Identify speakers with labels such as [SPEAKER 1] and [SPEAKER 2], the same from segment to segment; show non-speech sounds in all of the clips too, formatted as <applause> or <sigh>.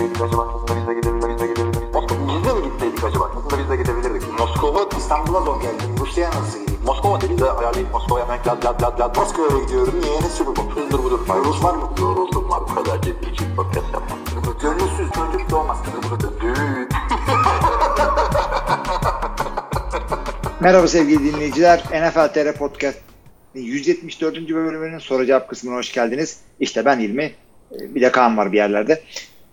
[SPEAKER 1] gitseydik acaba? Aslında biz de gidebilirdik. Biz de mi gitseydik acaba? Aslında biz de gidebilirdik. Moskova İstanbul'a zor geldi. Rusya'ya nasıl gideyim? Moskova dedi de ayarlayıp Moskova'ya hemen lad lad lad lad. Moskova'ya gidiyorum. Niye? Ne sürü bu? Hızdır budur. Rus var mı? Yoruldum var. Bu kadar ciddi için podcast yapmam. Gönülsüz çocuk doğmaz. Düğün.
[SPEAKER 2] Merhaba sevgili dinleyiciler. NFL TR Podcast 174. bölümünün soru cevap kısmına hoş geldiniz. İşte ben İlmi. Bir de Kaan var bir yerlerde.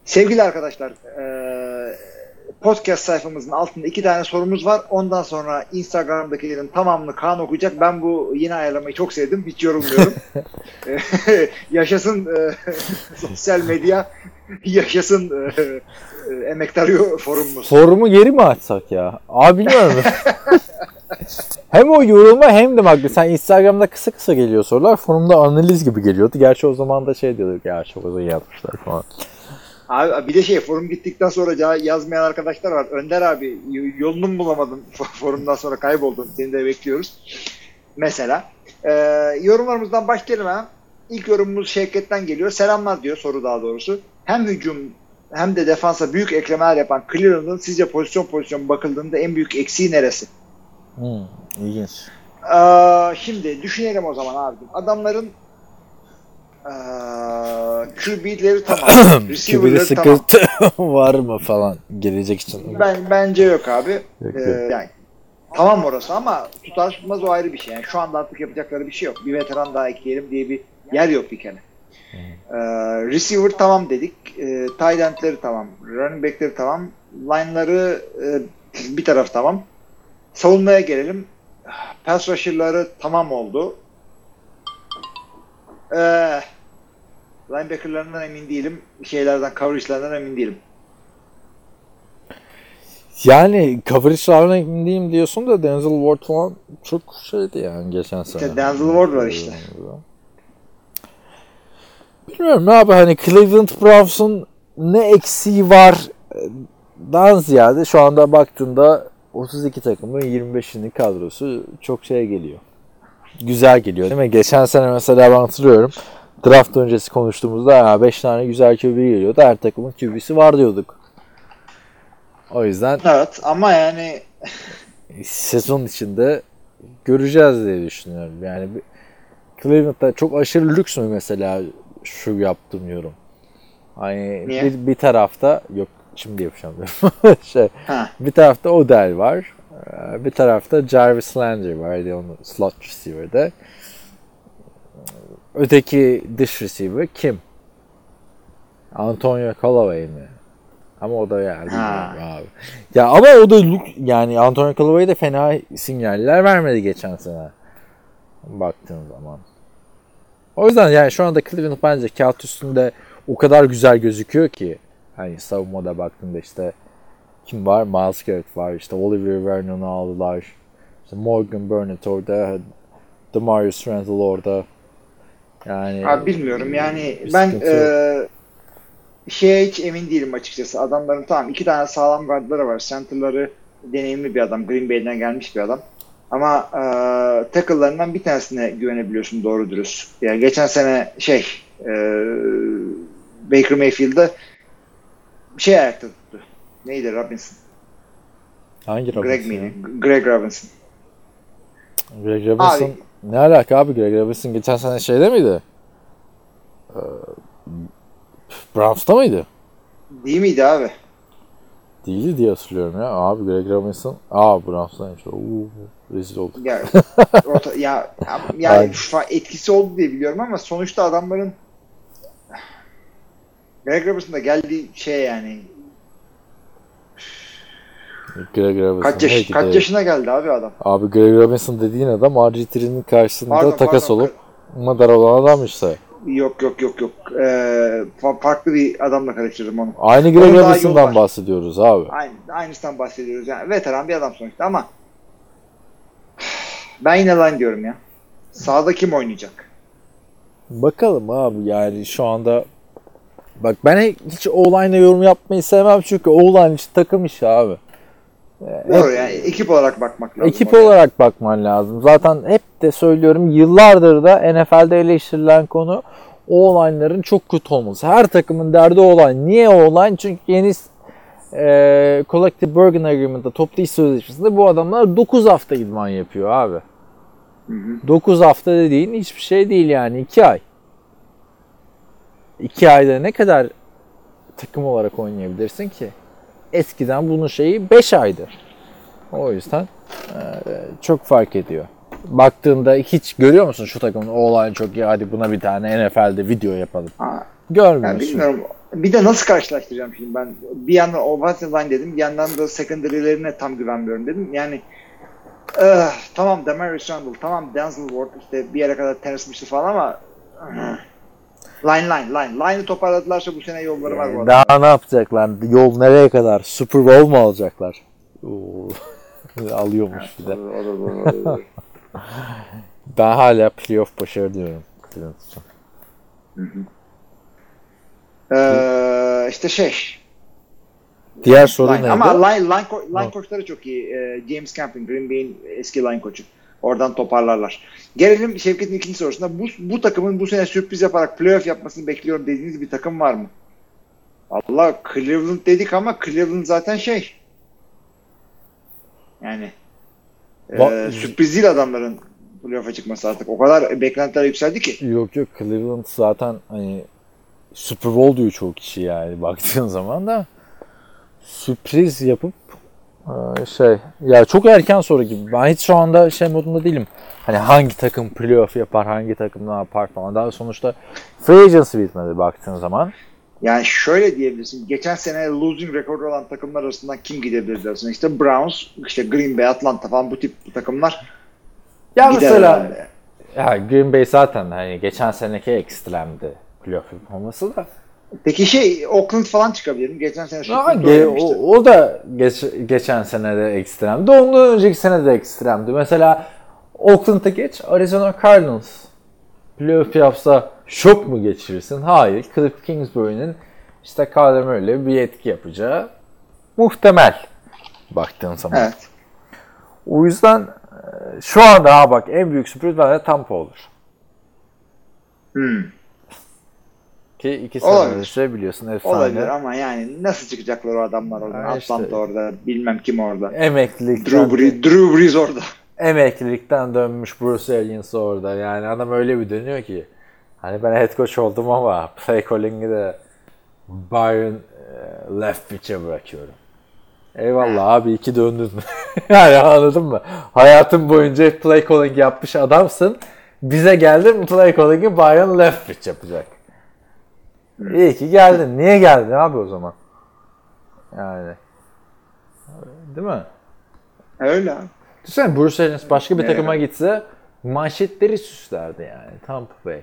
[SPEAKER 2] Sevgili arkadaşlar ee, podcast sayfamızın altında iki tane sorumuz var. Ondan sonra Instagram'dakilerin tamamını Kaan okuyacak. Ben bu yeni ayarlamayı çok sevdim. Hiç yorulmuyorum. <laughs> <laughs> yaşasın ee, <laughs> sosyal medya. Yaşasın emektarıyor forumumuz.
[SPEAKER 3] Forumu geri mi açsak ya? Abi bilmiyorum. hem o yorulma hem de bak sen Instagram'da kısa kısa geliyor sorular. Forumda analiz gibi geliyordu. Gerçi o zaman da şey diyorduk ya çok uzun yapmışlar falan.
[SPEAKER 2] Abi bir de şey forum gittikten sonra yazmayan arkadaşlar var. Önder abi yolunu mu bulamadın <laughs> forumdan sonra kayboldun. Seni de bekliyoruz. Mesela. Ee, yorumlarımızdan başlayalım ha. İlk yorumumuz Şevket'ten geliyor. Selamlar diyor soru daha doğrusu. Hem hücum hem de defansa büyük eklemeler yapan Cleveland'ın sizce pozisyon pozisyon bakıldığında en büyük eksiği neresi?
[SPEAKER 3] Hmm, ilginç.
[SPEAKER 2] Ee, şimdi düşünelim o zaman abi. Adamların QB'leri tamam. <coughs>
[SPEAKER 3] Kübede
[SPEAKER 2] receiver'ları tamam.
[SPEAKER 3] sıkıntı <laughs> var mı falan gelecek için.
[SPEAKER 2] Ben bence yok abi.
[SPEAKER 3] Yok,
[SPEAKER 2] Ee,
[SPEAKER 3] yok.
[SPEAKER 2] yani tamam orası ama tutar tutmaz o ayrı bir şey. Yani şu anda artık yapacakları bir şey yok. Bir veteran daha ekleyelim diye bir yer yok bir kere. Ee, receiver tamam dedik. Ee, tight end'leri tamam. Running back'leri tamam. Line'ları e, bir taraf tamam. Savunmaya gelelim. Pass rusher'ları tamam oldu. Ee, linebacker'larından emin değilim. Şeylerden, coverage'lardan emin değilim.
[SPEAKER 3] Yani coverage'larına emin değilim diyorsun da Denzel Ward falan çok şeydi yani geçen sene.
[SPEAKER 2] Denzel Ward var işte.
[SPEAKER 3] Bilmiyorum abi hani Cleveland Browns'un ne eksiği var dan ziyade şu anda baktığında 32 takımın 25'inin kadrosu çok şey geliyor. Güzel geliyor değil mi? Geçen sene mesela ben hatırlıyorum. Draft öncesi konuştuğumuzda 5 tane güzel QB geliyordu. Her takımın QB'si var diyorduk. O yüzden
[SPEAKER 2] Evet ama yani <laughs>
[SPEAKER 3] sezon içinde göreceğiz diye düşünüyorum. Yani Cleveland'da çok aşırı lüks mü mesela şu yaptım yorum. Hani
[SPEAKER 2] Niye?
[SPEAKER 3] bir, bir tarafta yok şimdi yapacağım diyorum. <laughs> şey,
[SPEAKER 2] ha,
[SPEAKER 3] bir tarafta Odell var. Bir tarafta Jarvis Landry var. Yani onu slot receiver'de. Öteki dış receiver kim? Antonio Callaway mi? Ama o da yani abi. Ya ama o da yani Antonio Callaway de fena sinyaller vermedi geçen sene. Baktığın zaman. O yüzden yani şu anda Cleveland bence kağıt üstünde o kadar güzel gözüküyor ki hani savunmada baktığında işte kim var? Miles Garrett var. işte Oliver Vernon'u aldılar. İşte Morgan Burnett orada. Demarius Randall orada. Yani
[SPEAKER 2] abi bilmiyorum yani ben
[SPEAKER 3] sıkıntı yok.
[SPEAKER 2] e, şeye hiç emin değilim açıkçası. Adamların tamam iki tane sağlam guardları var. Center'ları deneyimli bir adam. Green Bay'den gelmiş bir adam. Ama e, tackle'larından bir tanesine güvenebiliyorsun doğru dürüst. Yani geçen sene şey e, Baker Mayfield'da şey ayakta tuttu. Neydi Robinson?
[SPEAKER 3] hangi
[SPEAKER 2] Greg
[SPEAKER 3] Robinson?
[SPEAKER 2] miydi? Greg Robinson.
[SPEAKER 3] Greg Robinson
[SPEAKER 2] Abi-
[SPEAKER 3] ne alaka abi Greg Robinson geçen sene şeyde miydi? Ee, Browns'ta mıydı?
[SPEAKER 2] Değil miydi abi?
[SPEAKER 3] Değildi diye hatırlıyorum ya. Abi Greg Robinson. Aa Browns'taymış. Oo, rezil olduk.
[SPEAKER 2] Ya, <laughs> orta, ya yani etkisi oldu diye biliyorum ama sonuçta adamların Greg Robinson'da da geldiği şey yani
[SPEAKER 3] Greg Robinson.
[SPEAKER 2] kaç, yaş, kaç yaşına geldi abi adam.
[SPEAKER 3] Abi Greg Robinson dediğin adam RG3'nin karşısında
[SPEAKER 2] Pardon,
[SPEAKER 3] takas
[SPEAKER 2] pardon.
[SPEAKER 3] olup madar olan adam işte.
[SPEAKER 2] Yok yok yok yok. Ee, fa- farklı bir adamla karıştırdım onu.
[SPEAKER 3] Aynı Greg Robinson'dan bahsediyoruz abi.
[SPEAKER 2] Aynı, aynısından bahsediyoruz. Yani veteran bir adam sonuçta ama ben yine line diyorum ya. Sağda kim oynayacak?
[SPEAKER 3] Bakalım abi yani şu anda bak ben hiç O-line'la yorum yapmayı sevmem çünkü O-line için takım işi abi.
[SPEAKER 2] Doğru yani ekip olarak bakmak lazım.
[SPEAKER 3] Ekip
[SPEAKER 2] oraya.
[SPEAKER 3] olarak bakman lazım. Zaten hep de söylüyorum yıllardır da NFL'de eleştirilen konu o olayların çok kötü olması. Her takımın derdi olay. Niye o olay? Çünkü yeni e, Collective Bargain Agreement'da toplu iş sözleşmesinde bu adamlar 9 hafta idman yapıyor abi. 9 hafta dediğin hiçbir şey değil yani 2 ay. 2 ayda ne kadar takım olarak oynayabilirsin ki? Eskiden bunun şeyi 5 aydı. O yüzden e, çok fark ediyor. Baktığında hiç görüyor musun şu takımın o olay çok iyi hadi buna bir tane NFL'de video yapalım.
[SPEAKER 2] Ha, yani
[SPEAKER 3] Görmüyorsun.
[SPEAKER 2] bilmiyorum. Bir de nasıl karşılaştıracağım şimdi ben? Bir yandan offensive line dedim, bir yandan da secondary'lerine tam güvenmiyorum dedim. Yani eh, tamam Demarius Randall, tamam Denzel Ward, işte bir yere kadar Mitchell falan ama eh, line line line. Line'ı toparladılarsa bu sene yolları var arada.
[SPEAKER 3] Daha ne yapacaklar? Yol nereye kadar? Super Bowl mu alacaklar? <laughs> Alıyormuş bir de. <laughs> Ben hala playoff başarı diyorum. Cleveland için.
[SPEAKER 2] Ee, işte şey.
[SPEAKER 3] Diğer soru
[SPEAKER 2] line.
[SPEAKER 3] neydi?
[SPEAKER 2] Ama line, line, ko- line
[SPEAKER 3] Ha.
[SPEAKER 2] koçları çok iyi. Ee, James Campbell, Green Bay'in eski line koçu. Oradan toparlarlar. Gelelim Şevket'in ikinci sorusuna. Bu, bu takımın bu sene sürpriz yaparak playoff yapmasını bekliyorum dediğiniz bir takım var mı? Allah Cleveland dedik ama Cleveland zaten şey. Yani e,
[SPEAKER 3] Va-
[SPEAKER 2] sürpriz değil adamların playoff'a çıkması artık. O kadar beklentiler yükseldi ki.
[SPEAKER 3] Yok yok Cleveland zaten hani Super Bowl diyor çoğu kişi yani baktığın zaman da sürpriz yapıp e, şey ya çok erken soru gibi. Ben hiç şu anda şey modunda değilim. Hani hangi takım playoff yapar, hangi takım ne yapar falan. Daha sonuçta free agency bitmedi baktığın zaman.
[SPEAKER 2] Yani şöyle diyebilirsin. Geçen sene losing rekoru olan takımlar arasından kim gidebilir dersin. İşte Browns, işte Green Bay, Atlanta falan bu tip takımlar
[SPEAKER 3] Ya
[SPEAKER 2] gider
[SPEAKER 3] mesela
[SPEAKER 2] herhalde.
[SPEAKER 3] ya Green Bay zaten hani geçen seneki ekstremdi playoff olması da.
[SPEAKER 2] Peki şey Oakland falan çıkabilir mi? Geçen sene Bowl
[SPEAKER 3] ge- o, o da geç, geçen sene de ekstremdi. Ondan önceki sene de ekstremdi. Mesela Oakland'a geç Arizona Cardinals. Playoff yapsa şok mu geçirirsin? Hayır. Cliff Kingsbury'nin işte Kyler Murray'le bir etki yapacağı muhtemel baktığın zaman.
[SPEAKER 2] Evet.
[SPEAKER 3] O yüzden e, şu anda ha bak en büyük sürpriz bence Tampa olur.
[SPEAKER 2] Hmm.
[SPEAKER 3] Ki iki
[SPEAKER 2] Olabilir.
[SPEAKER 3] sene önce biliyorsun efsane.
[SPEAKER 2] Olabilir ama yani nasıl çıkacaklar o adamlar oradan?
[SPEAKER 3] Ha, işte.
[SPEAKER 2] Atlanta orada, bilmem kim orada.
[SPEAKER 3] Emeklilikten,
[SPEAKER 2] Drew Brees, Drew Brees orada.
[SPEAKER 3] emeklilikten dönmüş Bruce Arians orada. Yani adam öyle bir dönüyor ki. Hani ben head coach oldum ama <laughs> play calling'i de Byron e, Leftwich'e bırakıyorum. Eyvallah abi iki döndün. <laughs> yani anladın mı? Hayatın boyunca play calling yapmış adamsın. Bize geldin play calling'i Byron Leftwich yapacak. İyi ki geldin. Niye geldin abi o zaman? Yani. Değil mi?
[SPEAKER 2] Öyle abi.
[SPEAKER 3] Düşünsene Bruce Arians başka bir
[SPEAKER 2] Ne?
[SPEAKER 3] takıma gitse manşetleri süslerdi yani Tampa Bay.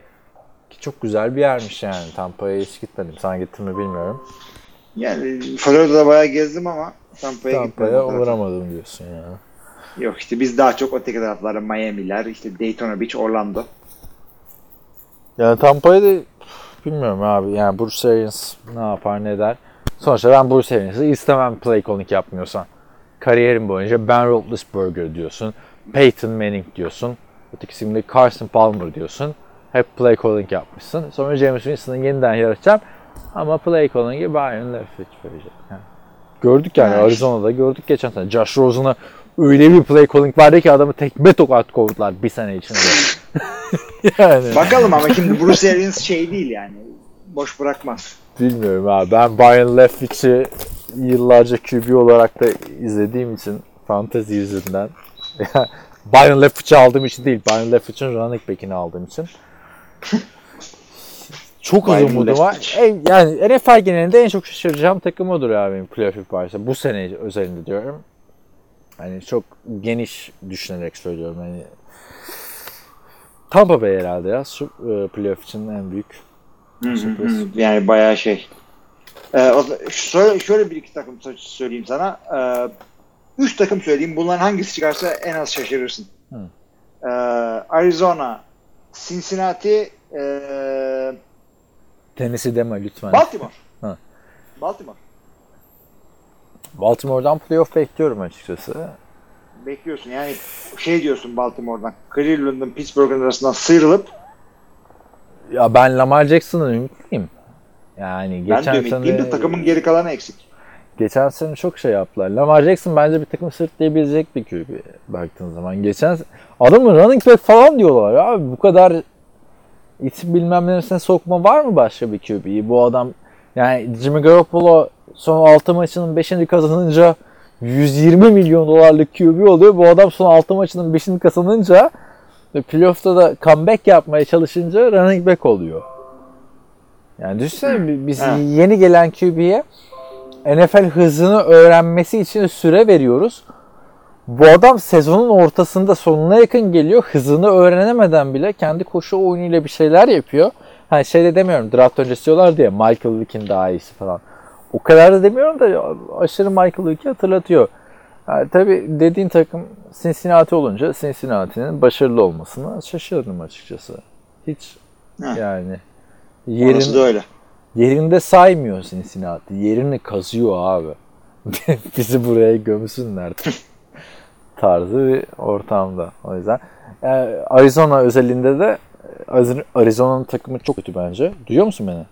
[SPEAKER 3] Ki çok güzel bir yermiş yani. Tampa'ya hiç gitmedim. Sen gittin mi bilmiyorum.
[SPEAKER 2] Yani Florida'da bayağı gezdim ama Tampa'ya
[SPEAKER 3] Tampa'ya
[SPEAKER 2] gitmedim.
[SPEAKER 3] uğramadım diyorsun yani.
[SPEAKER 2] Yok işte biz daha çok öteki taraflara Miami'ler, işte Daytona Beach, Orlando.
[SPEAKER 3] Yani Tampa'ya da bilmiyorum abi. Yani Bruce Arians ne yapar ne der. Sonuçta ben Bruce Arians'ı istemem play calling yapmıyorsan. Kariyerim boyunca Ben Roethlisberger diyorsun. Peyton Manning diyorsun. Ötekisinde Carson Palmer diyorsun. Hep play calling yapmışsın. Sonra James Winston'ı yeniden yaratacağım. Ama play calling'i Leftwich verecek. Yani. Gördük yani
[SPEAKER 2] Yani.
[SPEAKER 3] Arizona'da gördük geçen sene. Josh Rosen'a öyle bir play calling vardı ki adamı tekme tokat kovdular bir sene içinde. <laughs> yani.
[SPEAKER 2] Bakalım ama şimdi Bruce Arians şey değil yani. Boş bırakmaz.
[SPEAKER 3] Bilmiyorum abi. Ben Byron Leftwich'i yıllarca QB olarak da izlediğim için fantezi yüzünden. <laughs> Byron Leftwich'i aldığım için değil. Byron Leftwich'in running back'ini aldığım için. Çok uzun
[SPEAKER 2] Byron
[SPEAKER 3] umudu var. Yani NFL genelinde en çok şaşıracağım takım odur abi benim playoff yaparsa. Bu sene özelinde diyorum. Hani çok geniş düşünerek söylüyorum. Hani Tampa Bay herhalde ya. E, Playoff için en büyük sürpriz.
[SPEAKER 2] Yani bayağı şey. Ee, şöyle, şöyle bir iki takım sö- söyleyeyim sana. Ee, üç takım söyleyeyim. Bunların hangisi çıkarsa en az şaşırırsın.
[SPEAKER 3] Hı.
[SPEAKER 2] Ee, Arizona, Cincinnati, ee,
[SPEAKER 3] Tennessee deme lütfen.
[SPEAKER 2] Baltimore.
[SPEAKER 3] Ha.
[SPEAKER 2] Baltimore.
[SPEAKER 3] Baltimore'dan playoff bekliyorum açıkçası.
[SPEAKER 2] Bekliyorsun. Yani şey diyorsun Baltimore'dan. Cleveland'ın Pittsburgh'ın arasından sıyrılıp
[SPEAKER 3] Ya ben Lamar Jackson'ın ümitliyim. Yani
[SPEAKER 2] Ben
[SPEAKER 3] geçen
[SPEAKER 2] de ümitliyim
[SPEAKER 3] sene
[SPEAKER 2] de takımın geri kalanı eksik.
[SPEAKER 3] geçen sene çok şey yaptılar. Lamar Jackson bence bir takım sırtlayabilecek bir QB baktığın zaman. Geçen adamın running back falan diyorlar. Abi bu kadar isim bilmem neresine sokma var mı başka bir QB'yi? Bu adam yani Jimmy Garoppolo son 6 maçının 5'ini kazanınca 120 milyon dolarlık QB oluyor. Bu adam son 6 maçının 5'ini kazanınca ve playoff'ta da comeback yapmaya çalışınca running back oluyor. Yani düşünsene bi- biz
[SPEAKER 2] Ha.
[SPEAKER 3] yeni gelen QB'ye NFL hızını öğrenmesi için süre veriyoruz. Bu adam sezonun ortasında sonuna yakın geliyor. Hızını öğrenemeden bile kendi koşu oyunuyla bir şeyler yapıyor. Hani şey de demiyorum draft öncesi diyorlar diye Michael Vick'in daha iyisi falan. O kadar da demiyorum da aşırı Michael Vick'i hatırlatıyor. Yani tabii dediğin takım Cincinnati olunca Cincinnati'nin başarılı olmasına şaşırdım açıkçası. Hiç
[SPEAKER 2] Heh.
[SPEAKER 3] yani
[SPEAKER 2] Orası da
[SPEAKER 3] yerin,
[SPEAKER 2] öyle.
[SPEAKER 3] yerinde saymıyor Cincinnati. Yerini kazıyor abi. <laughs> Bizi buraya gömsünler <laughs> tarzı bir ortamda. O yüzden e, Arizona özelinde de Ari- Arizona'nın takımı çok kötü bence. Duyuyor musun beni?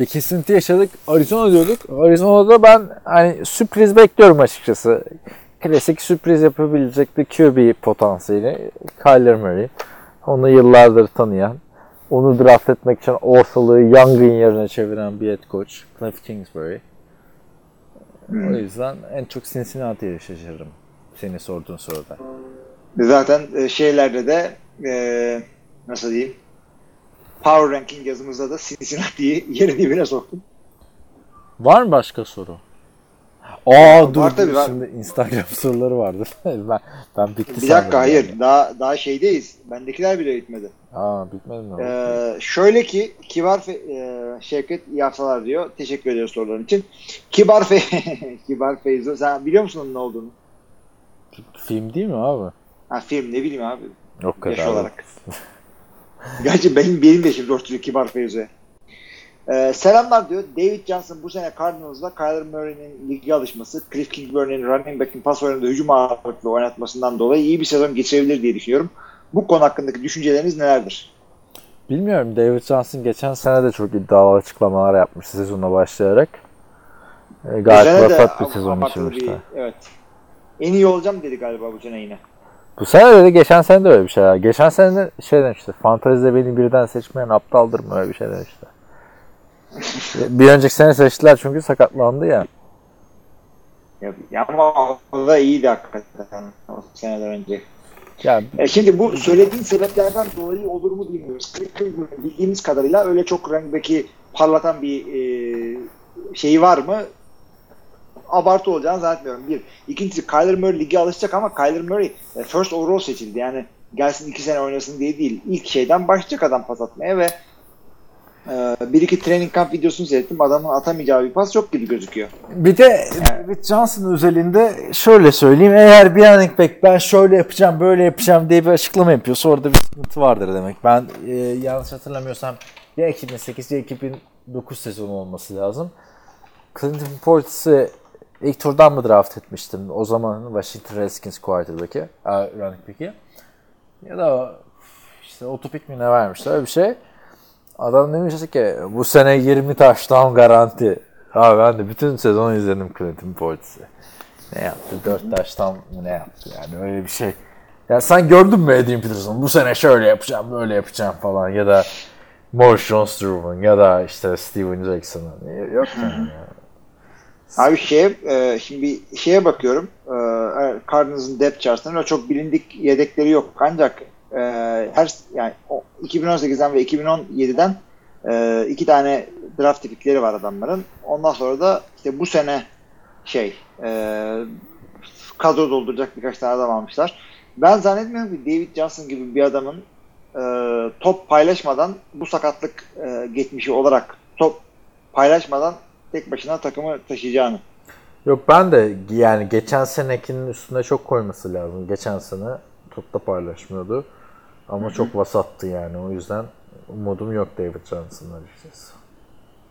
[SPEAKER 3] Bir kesinti yaşadık. Arizona diyorduk. Arizona'da ben hani sürpriz bekliyorum açıkçası. Klasik sürpriz yapabilecek bir QB potansiyeli. Kyler Murray. Onu yıllardır tanıyan. Onu draft etmek için ortalığı yangın yerine çeviren bir head coach. Cliff Kingsbury. O yüzden en çok Cincinnati'ye şaşırırım. Seni sorduğun soruda.
[SPEAKER 2] Zaten e, şeylerde de e, nasıl diyeyim Power Ranking yazımızda da Cincinnati'yi yerin dibine soktum.
[SPEAKER 3] Var mı başka soru? Aa dur,
[SPEAKER 2] Var
[SPEAKER 3] dur
[SPEAKER 2] tabii, var.
[SPEAKER 3] şimdi Instagram <laughs> soruları vardı. <laughs> ben ben bitti
[SPEAKER 2] Bir dakika hayır.
[SPEAKER 3] yani.
[SPEAKER 2] Daha daha şeydeyiz. Bendekiler bile bitmedi.
[SPEAKER 3] Aa bitmedi mi?
[SPEAKER 2] Ee, şöyle ki Kibar Fe- e, Şevket iyi haftalar diyor. Teşekkür ediyoruz soruların için. Kibar Fe <laughs> Kibar Feyzo sen biliyor musun onun ne olduğunu?
[SPEAKER 3] Film değil mi abi?
[SPEAKER 2] Ha film ne bileyim abi.
[SPEAKER 3] Yok kadar.
[SPEAKER 2] Yaş olarak. Gerçi benim benim de şimdi ortaya Kibar Feyzo'ya. Ee, selamlar diyor. David Johnson bu sene Cardinals'da Kyler Murray'nin ligi alışması, Cliff Kingsbury'nin running back'in pas oyununda hücum ağırlıklı oynatmasından dolayı iyi bir sezon geçirebilir diye düşünüyorum. Bu konu hakkındaki düşünceleriniz nelerdir?
[SPEAKER 3] Bilmiyorum. David Johnson geçen sene de çok iddialı açıklamalar yapmış sezona başlayarak. E, gayet
[SPEAKER 2] de
[SPEAKER 3] vasat bir sezon geçirmişti.
[SPEAKER 2] Evet. En iyi olacağım dedi galiba bu sene yine.
[SPEAKER 3] Bu sene öyle, geçen sene de öyle bir şey. ya. Geçen sene de şey demişti. Fantezide beni birden seçmeyen aptaldır mı öyle bir şey demişti. bir önceki sene seçtiler çünkü sakatlandı ya.
[SPEAKER 2] Ya, ama o da iyiydi hakikaten o seneler önce.
[SPEAKER 3] Ya
[SPEAKER 2] E şimdi bu söylediğin sebeplerden dolayı olur mu bilmiyoruz. Bildiğimiz kadarıyla öyle çok running back'i parlatan bir e, şeyi var mı? Abartı olacağını zannetmiyorum. Bir. İkincisi Kyler Murray ligi alışacak ama Kyler Murray e, first overall seçildi. Yani gelsin iki sene oynasın diye değil. İlk şeyden başlayacak adam pas atmaya ve e, bir iki training camp videosunu seyrettim. Adamın atamayacağı bir pas yok gibi gözüküyor.
[SPEAKER 3] Bir de David Johnson özelinde şöyle söyleyeyim. Eğer bir running back ben şöyle yapacağım, böyle yapacağım diye bir açıklama yapıyorsa orada bir sıkıntı vardır demek. Ben e, yanlış hatırlamıyorsam ya 2008 ya 2009 sezonu olması lazım. Clinton Portis'i ilk turdan mı draft etmiştim? O zaman Washington Redskins quarterback'i, running back'i. Ya da işte otopik mi ne vermişler bir şey. Adam demiş ki bu sene 20 touchdown garanti. Abi ben de bütün sezon izledim Clinton Portis'i. Ne yaptı? 4 touchdown mı ne yaptı yani öyle bir şey. Ya sen gördün mü Adrian Peterson? Bu sene şöyle yapacağım, böyle yapacağım falan ya da Marshawn Strowman ya da işte Steven Jackson'ı. Yok yani.
[SPEAKER 2] Abi şeye, e, şimdi bir şeye bakıyorum. E, Cardinals'ın depth chart'ının öyle çok bilindik yedekleri yok. Ancak e, her yani o 2018'den ve 2017'den e, iki tane draft tipikleri var adamların. Ondan sonra da işte bu sene şey e, kadro dolduracak birkaç tane adam almışlar. Ben zannetmiyorum ki David Johnson gibi bir adamın e, top paylaşmadan bu sakatlık e, geçmişi olarak top paylaşmadan tek başına takımı taşıyacağını.
[SPEAKER 3] Yok ben de yani geçen senekinin üstüne çok koyması lazım. Geçen sene topta paylaşmıyordu. Ama çok vasattı yani. O yüzden umudum yok David Johnson'ın açıkçası.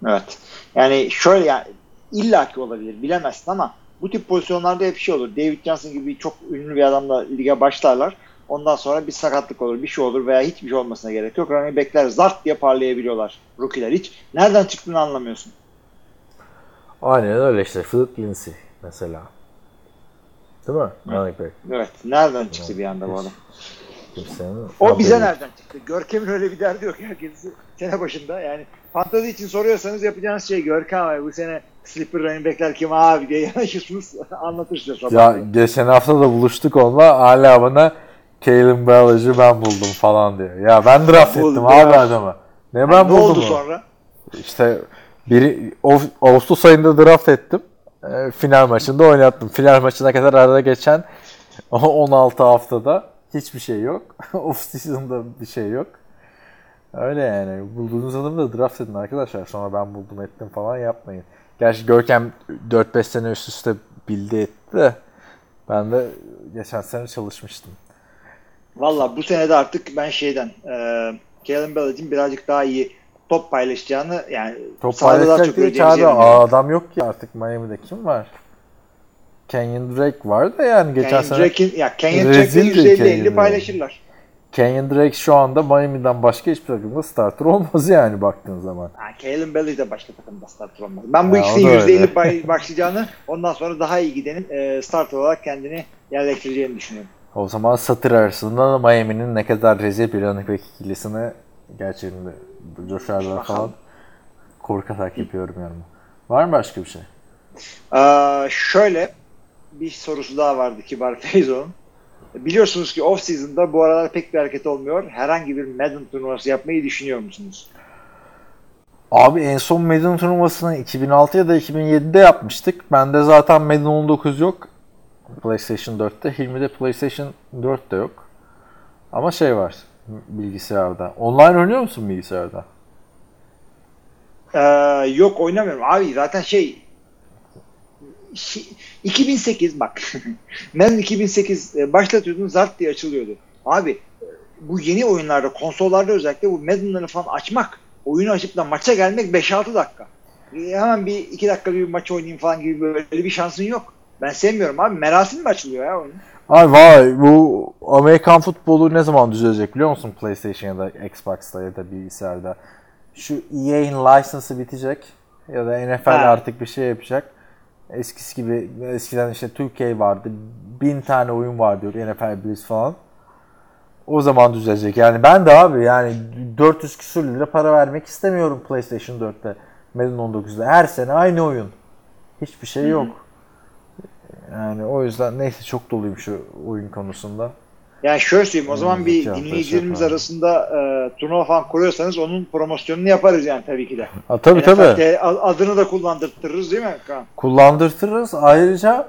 [SPEAKER 2] Evet. Yani şöyle yani illaki olabilir bilemezsin ama bu tip pozisyonlarda hep şey olur. David Johnson gibi çok ünlü bir adamla lige başlarlar. Ondan sonra bir sakatlık olur, bir şey olur veya hiçbir şey olmasına gerek yok. Running backler zart diye parlayabiliyorlar. Rookie'ler hiç. Nereden çıktığını anlamıyorsun.
[SPEAKER 3] Aynen öyle işte. Philip Lindsay mesela. Değil mi? Running back.
[SPEAKER 2] Evet. Nereden çıktı bir anda bu adam?
[SPEAKER 3] Kimsenin
[SPEAKER 2] O bize nereden çıktı? Görkem'in öyle bir derdi yok. Herkesi sene başında. Yani fantazi için soruyorsanız yapacağınız şey Görkem abi bu sene sleeper running backler kim abi diye <laughs> yanaşırsınız anlatırsınız.
[SPEAKER 3] Ya geçen hafta da buluştuk onunla. Hala bana Kalen Balaj'ı ben buldum falan diyor. Ya ben draft ettim abi adamı. Ne ben
[SPEAKER 2] ne
[SPEAKER 3] buldum
[SPEAKER 2] oldu
[SPEAKER 3] mu?
[SPEAKER 2] sonra?
[SPEAKER 3] İşte biri Ağust- Ağustos ayında draft ettim. Ee, final maçında oynattım. Final maçına kadar arada geçen <laughs> o 16 haftada hiçbir şey yok. <laughs> Off season'da bir şey yok. Öyle yani. Bulduğunuz adamı da draft edin arkadaşlar. Sonra ben buldum ettim falan yapmayın. Gerçi Görkem 4-5 sene üst üste bildi etti de ben de geçen sene çalışmıştım.
[SPEAKER 2] Valla bu sene de artık ben şeyden e, Kalen birazcık daha iyi top paylaşacağını yani
[SPEAKER 3] Top paylaşacak
[SPEAKER 2] çok
[SPEAKER 3] çağırdı.
[SPEAKER 2] eminim.
[SPEAKER 3] Aa, adam yok ki artık Miami'de kim var? Kenyon Drake var da yani geçen
[SPEAKER 2] Kenyon
[SPEAKER 3] sene
[SPEAKER 2] Drake'in ya Kenyon Drake'le
[SPEAKER 3] Kenyon
[SPEAKER 2] %50-50
[SPEAKER 3] Drake.
[SPEAKER 2] paylaşırlar.
[SPEAKER 3] Kenyon Drake şu anda Miami'den başka hiçbir takımda starter olmaz yani baktığın zaman.
[SPEAKER 2] Ha, Kalen Ballard de başka takımda starter olmaz. Ben bu
[SPEAKER 3] Ya,
[SPEAKER 2] ikisinin
[SPEAKER 3] da öyle.
[SPEAKER 2] %50 bay- başlayacağını ondan sonra daha iyi gidenin e, starter olarak kendini yerleştireceğini düşünüyorum.
[SPEAKER 3] O zaman satır arasında da Miami'nin ne kadar rezil bir running back ikilisini gerçekten
[SPEAKER 2] Bakalım.
[SPEAKER 3] falan korkarak yapıyorum yani. Var mı başka bir şey?
[SPEAKER 2] Aa, şöyle bir sorusu daha vardı Kibar Feyzo'nun. Biliyorsunuz ki off season'da bu aralar pek bir hareket olmuyor. Herhangi bir Madden turnuvası yapmayı düşünüyor musunuz?
[SPEAKER 3] Abi en son Madden turnuvasını 2006 ya da 2007'de yapmıştık. Bende zaten Madden 19 yok. PlayStation 4'te. Hilmi'de PlayStation 4 de yok. Ama şey var bilgisayarda. Online oynuyor musun bilgisayarda?
[SPEAKER 2] Ee, yok oynamıyorum. Abi zaten şey şi- 2008 bak. <laughs> Madden 2008 e, başlatıyordun zart diye açılıyordu. Abi bu yeni oyunlarda konsollarda özellikle bu Madden'ları falan açmak oyunu açıp da maça gelmek 5-6 dakika. E, hemen bir 2 dakika bir maç oynayayım falan gibi böyle bir şansın yok. Ben sevmiyorum abi. Merasim mi açılıyor ya oyun?
[SPEAKER 3] Ay vay bu Amerikan futbolu ne zaman düzelecek biliyor musun PlayStation ya da Xbox'ta ya da bilgisayarda? Şu EA'in license'ı bitecek ya da NFL
[SPEAKER 2] Ha.
[SPEAKER 3] artık bir şey yapacak. Eskisi gibi eskiden işte 2K vardı. Bin tane oyun var diyor NFL Blitz falan. O zaman düzelecek. Yani ben de abi yani 400 küsür lira para vermek istemiyorum PlayStation 4'te. Madden 19'da. Her sene aynı oyun. Hiçbir şey yok. Yani o yüzden neyse çok doluyum şu oyun konusunda.
[SPEAKER 2] Yani şöyle söyleyeyim o zaman bir dinleyicilerimiz arasında e, turnuva falan kuruyorsanız onun promosyonunu yaparız yani tabii ki de.
[SPEAKER 3] Ha, tabii
[SPEAKER 2] NFL
[SPEAKER 3] tabii.
[SPEAKER 2] adını da kullandırtırız değil mi Kaan?
[SPEAKER 3] Kullandırtırız. Ayrıca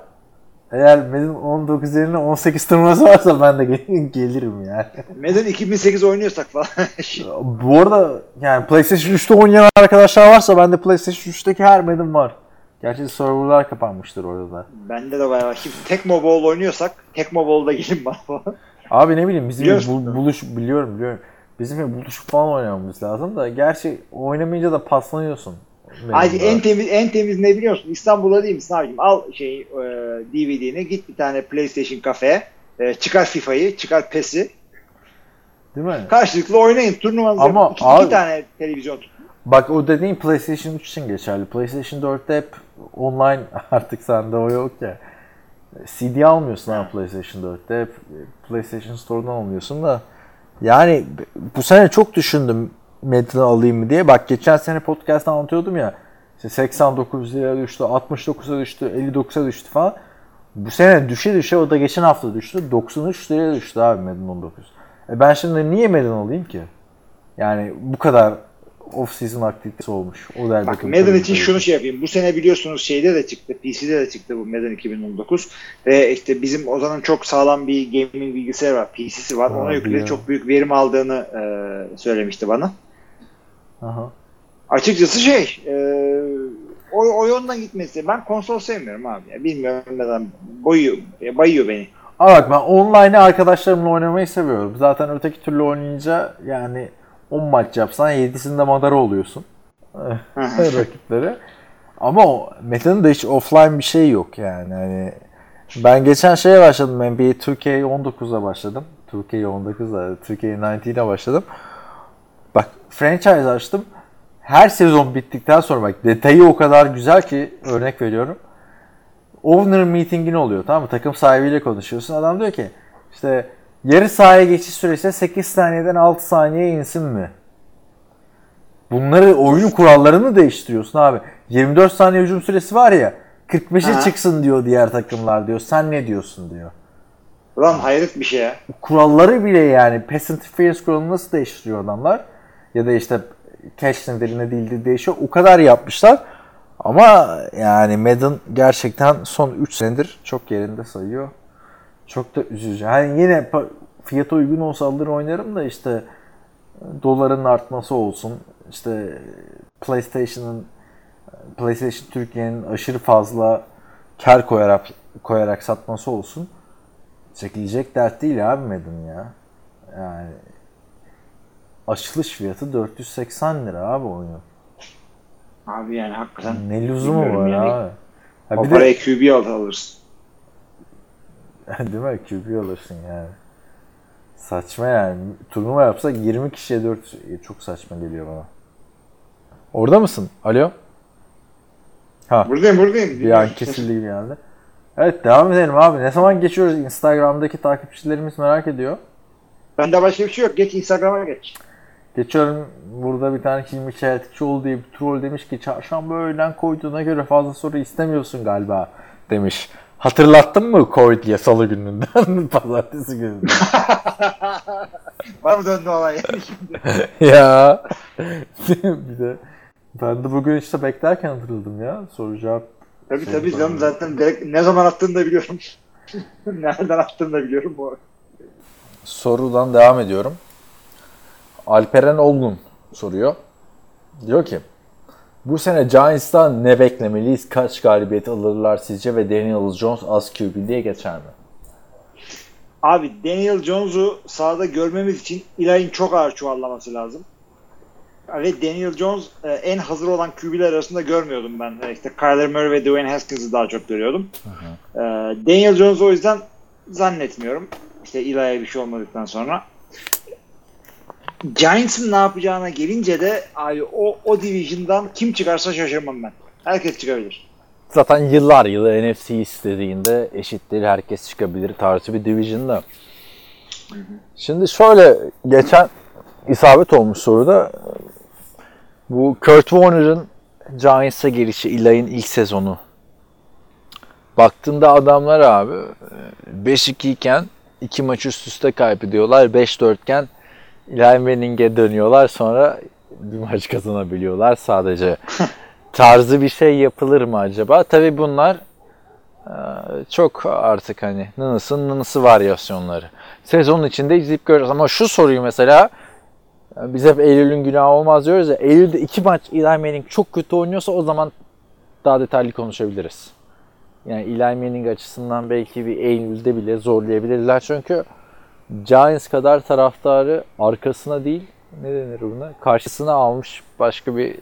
[SPEAKER 3] eğer Madden 19 yerine 18 turnuvası varsa ben de gel- <laughs> gelirim yani.
[SPEAKER 2] Madden 2008 oynuyorsak falan.
[SPEAKER 3] Bu arada yani PlayStation 3'te oynayan arkadaşlar varsa bende PlayStation 3'teki her Madden var. Gerçi serverlar kapanmıştır orada da.
[SPEAKER 2] Bende de bayağı. Şimdi Tecmo Bowl oynuyorsak Tecmo Bowl'da gelin bana.
[SPEAKER 3] Abi ne bileyim bizim bu, buluş biliyorum biliyorum. Bizim buluşup falan oynamamız lazım da gerçi oynamayınca da paslanıyorsun. Madden'da.
[SPEAKER 2] en temiz en temiz ne biliyor musun? İstanbul'da değil misin abicim? Al şey e, DVD'ni git bir tane PlayStation kafeye e, çıkar FIFA'yı çıkar PES'i
[SPEAKER 3] Değil mi?
[SPEAKER 2] karşılıklı oynayın turnuvanızı
[SPEAKER 3] Ama.
[SPEAKER 2] İki,
[SPEAKER 3] abi-
[SPEAKER 2] iki tane televizyon tutun.
[SPEAKER 3] Bak o dediğin PlayStation 3 için geçerli. PlayStation 4'te hep online <laughs> artık sende o yok ya. CD almıyorsun ha PlayStation 4'te. Hep PlayStation Store'dan alıyorsun da. Yani bu sene çok düşündüm Madden alayım mı diye. Bak geçen sene podcast'ta anlatıyordum ya. İşte 89 liraya düştü, 69'a düştü, 59'a düştü falan. Bu sene düşe düşe o da geçen hafta düştü. 93 liraya düştü abi Madden 19. E ben şimdi niye Madden alayım ki? Yani bu kadar off-season aktivitesi olmuş. O der
[SPEAKER 2] Bak Madden için şunu şey yapayım. Bu sene biliyorsunuz şeyde de çıktı. PC'de de çıktı bu Madden 2019. Ve işte bizim Ozan'ın çok sağlam bir gaming bilgisayarı var. PC'si var. Ona
[SPEAKER 3] biliyorum.
[SPEAKER 2] çok büyük verim aldığını e, söylemişti bana.
[SPEAKER 3] Aha.
[SPEAKER 2] Açıkçası şey e, o, o yoldan gitmesi. Ben konsol sevmiyorum abi. Ya. Bilmiyorum neden. Boyuyor, e, bayıyor beni.
[SPEAKER 3] Ama bak ben online'ı arkadaşlarımla oynamayı seviyorum. Zaten öteki türlü oynayınca yani 10 maç yapsan 7'sinde madara oluyorsun. rakipleri. Ama o Meta'nın da hiç offline bir şey yok yani. Hani ben geçen şeye başladım NBA 2K19'a başladım. Türkiye 19'da Türkiye 19'e başladım. Bak franchise açtım. Her sezon bittikten sonra bak detayı o kadar güzel ki örnek veriyorum. Owner meeting'in oluyor tamam mı? Takım sahibiyle konuşuyorsun. Adam diyor ki işte yarı sahaya geçiş süresi 8 saniyeden 6 saniyeye insin mi? Bunları oyunun kurallarını değiştiriyorsun abi. 24 saniye hücum süresi var ya 45'e
[SPEAKER 2] Aha.
[SPEAKER 3] çıksın diyor diğer takımlar diyor. Sen ne diyorsun diyor.
[SPEAKER 2] Ulan hayret bir şey ya.
[SPEAKER 3] Kuralları bile yani pass interference kuralını nasıl değiştiriyor adamlar? Ya da işte catch nedenine değildi değişiyor. O kadar yapmışlar. Ama yani Madden gerçekten son 3 senedir çok yerinde sayıyor. Çok da üzücü. Hani yine fiyata uygun olsa alır oynarım da işte doların artması olsun. işte PlayStation'ın PlayStation Türkiye'nin aşırı fazla kar koyarak koyarak satması olsun. Çekilecek dert değil abi Madden ya. Yani açılış fiyatı 480 lira abi oyunun.
[SPEAKER 2] Abi yani hakikaten
[SPEAKER 3] Ne lüzumu var
[SPEAKER 2] yani.
[SPEAKER 3] abi. Ha
[SPEAKER 2] o
[SPEAKER 3] bir de
[SPEAKER 2] parayı QB al alırsın. <laughs>
[SPEAKER 3] değil mi? QB alırsın yani. Saçma yani. Turnuva yapsak 20 kişiye 4 çok saçma geliyor bana. Orada mısın? Alo? Ha.
[SPEAKER 2] Buradayım buradayım.
[SPEAKER 3] Bir an kesildi gibi geldi. Evet devam edelim abi. Ne zaman geçiyoruz? Instagram'daki takipçilerimiz merak ediyor.
[SPEAKER 2] Bende başka bir şey yok. Geç Instagram'a geç.
[SPEAKER 3] Geçiyorum burada bir tane Hilmi Çeltikçioğlu diye bir troll demiş ki çarşamba öğlen koyduğuna göre fazla soru istemiyorsun galiba demiş. Hatırlattın mı Covid diye salı gününden <laughs> pazartesi gününden.
[SPEAKER 2] Var mı döndü olay? <laughs>
[SPEAKER 3] ya bir de ben de bugün işte beklerken hatırladım ya soru cevap.
[SPEAKER 2] tabii
[SPEAKER 3] Şey
[SPEAKER 2] tabii canım zaten direkt ne zaman attığını da biliyorum. <laughs> Nereden attığını da biliyorum bu.
[SPEAKER 3] Sorudan devam ediyorum. Alperen Olgun soruyor. Diyor ki bu sene Giants'tan ne beklemeliyiz? Kaç galibiyet alırlar sizce ve Daniel Jones az QB diye geçer mi?
[SPEAKER 2] Abi Daniel Jones'u sahada görmemiz için Eli'nin çok ağır çuvallaması lazım. Ve Daniel Jones e, en hazır olan QB'ler arasında görmüyordum ben. E, İşte Kyler Murray ve Dwayne Haskins'i daha çok görüyordum. E, Daniel Jones o yüzden zannetmiyorum. İşte Eli'ye bir şey olmadıktan sonra. Giants'ın ne yapacağına gelince de abi o, o division'dan kim çıkarsa şaşırmam ben. Herkes çıkabilir.
[SPEAKER 3] Zaten yıllar yılı NFC istediğinde eşittir herkes çıkabilir tarzı bir division'da. Şimdi şöyle geçen isabet olmuş soruda bu Kurt Warner'ın Giants'a gelişi Eli'nin ilk sezonu. Baktığında adamlar abi 5-2 iken 2 maç üst üste kaybediyorlar. 5-4 iken Eli Manning'e dönüyorlar. Sonra bir maç kazanabiliyorlar sadece. <laughs> Tarzı bir şey yapılır mı acaba? Tabii bunlar e, çok artık hani nınısın nınısı varyasyonları. Sezonun içinde izleyip görüyoruz. Ama şu soruyu mesela e, biz hep Eylül'ün günahı olmaz diyoruz ya. Eylül'de iki maç Eli Manning çok kötü oynuyorsa o zaman daha detaylı konuşabiliriz. Yani Eli Manning açısından belki bir Eylül'de bile zorlayabilirler. Çünkü Giants kadar taraftarı arkasına değil ne denir buna? Karşısına almış başka bir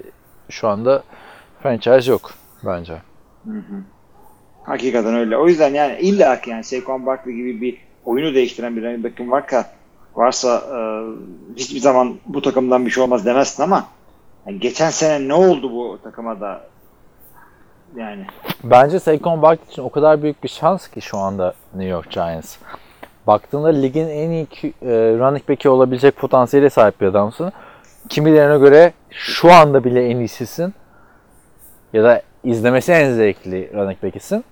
[SPEAKER 3] şu anda franchise yok bence.
[SPEAKER 2] Hakikaten öyle. O yüzden yani illa ki yani Saquon Barkley gibi bir oyunu değiştiren bir running back'in varsa, varsa e, hiçbir zaman bu takımdan bir şey olmaz demezsin ama yani geçen sene ne oldu bu takıma da yani
[SPEAKER 3] Bence Saquon Barkley için o kadar büyük bir şans ki şu anda New York Giants. Baktığında ligin en iyi e, running back'i olabilecek potansiyele sahip bir adamsın. Kimilerine göre şu anda bile en iyisisin. Ya da izlemesi en zevkli running back'isin.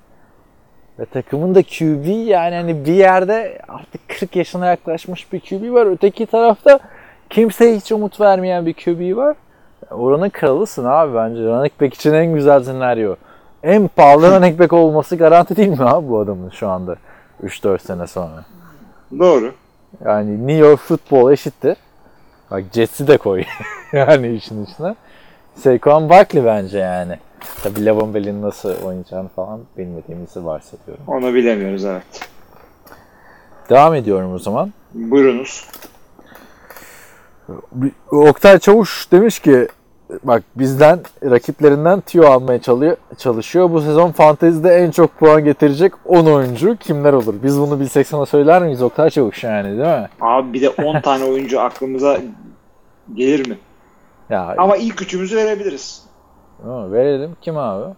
[SPEAKER 3] Ve takımın da QB yani hani bir yerde artık 40 yaşına yaklaşmış bir QB var. Öteki tarafta kimseye hiç umut vermeyen bir QB var. Oranın kralısın abi bence. Running back için en güzel senaryo. En pahalı running back olması garanti değil mi abi bu adamın şu anda? 3-4 sene sonra.
[SPEAKER 2] Doğru.
[SPEAKER 3] Yani New York futbol eşittir. Bak Jets'i de koy. <laughs> yani işin içine. Saquon Barkley bence yani. Tabi Levon Bell'in nasıl oynayacağını falan bilmediğimizi varsayıyorum.
[SPEAKER 2] Onu bilemiyoruz evet.
[SPEAKER 3] Devam ediyorum o zaman.
[SPEAKER 2] Buyurunuz.
[SPEAKER 3] Oktay Çavuş demiş ki bak bizden rakiplerinden Tio almaya çalışıyor. Bu sezon fantezide en çok puan getirecek 10 oyuncu kimler olur? Biz bunu bilsek sana söyler miyiz Oktay Çavuş yani değil mi?
[SPEAKER 2] Abi bir de 10 tane <laughs> oyuncu aklımıza gelir mi?
[SPEAKER 3] Ya
[SPEAKER 2] Ama ilk üçümüzü verebiliriz.
[SPEAKER 3] verelim kim abi?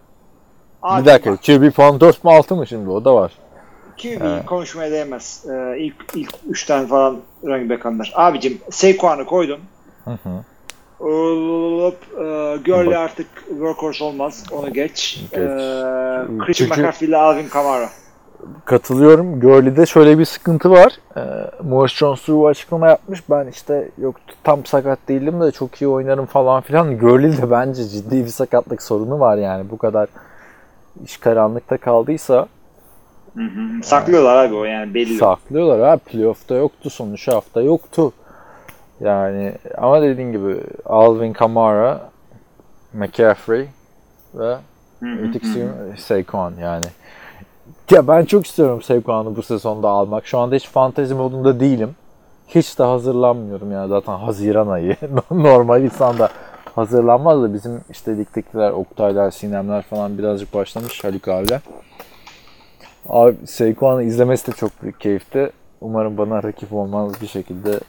[SPEAKER 2] Abi,
[SPEAKER 3] bir dakika QB puan 4 mü 6 mı şimdi o da var.
[SPEAKER 2] QB
[SPEAKER 3] Evet.
[SPEAKER 2] konuşmaya değmez. Ee, ilk ilk 3 tane falan running back alınır. Abicim Saquon'u koydum.
[SPEAKER 3] Hı hı.
[SPEAKER 2] E, Gurley artık workhorse olmaz. Onu geç.
[SPEAKER 3] Geç.
[SPEAKER 2] Ee, Christian
[SPEAKER 3] Çünkü-
[SPEAKER 2] McCaffrey ile Alvin Kamara.
[SPEAKER 3] Katılıyorum. Gurley'de şöyle bir sıkıntı var. Ee, Morris Jones bu açıklama yapmış. Ben işte yok tam sakat değildim de çok iyi oynarım falan filan. Gurley'de bence ciddi bir sakatlık sorunu var yani. Bu kadar iş karanlıkta kaldıysa
[SPEAKER 2] Saklıyorlar abi o yani belli.
[SPEAKER 3] saklıyorlar. Ha, playoff'ta yoktu. Son üç hafta yoktu. Yani ama dediğin gibi Alvin Kamara, McCaffrey ve
[SPEAKER 2] hı.
[SPEAKER 3] Saquon yani. Ya ben çok istiyorum Saquon'u bu sezonda almak. Şu anda hiç fantezi modunda değilim. Hiç de hazırlanmıyorum yani zaten Haziran ayı. <laughs> Normal insan da hazırlanmaz da bizim işte ligdekiler, Oktaylar, Sinemler falan birazcık başlamış Haluk abiyle. Abi Saquon'u izlemesi de çok büyük keyifti. Umarım bana rakip olmaz bir şekilde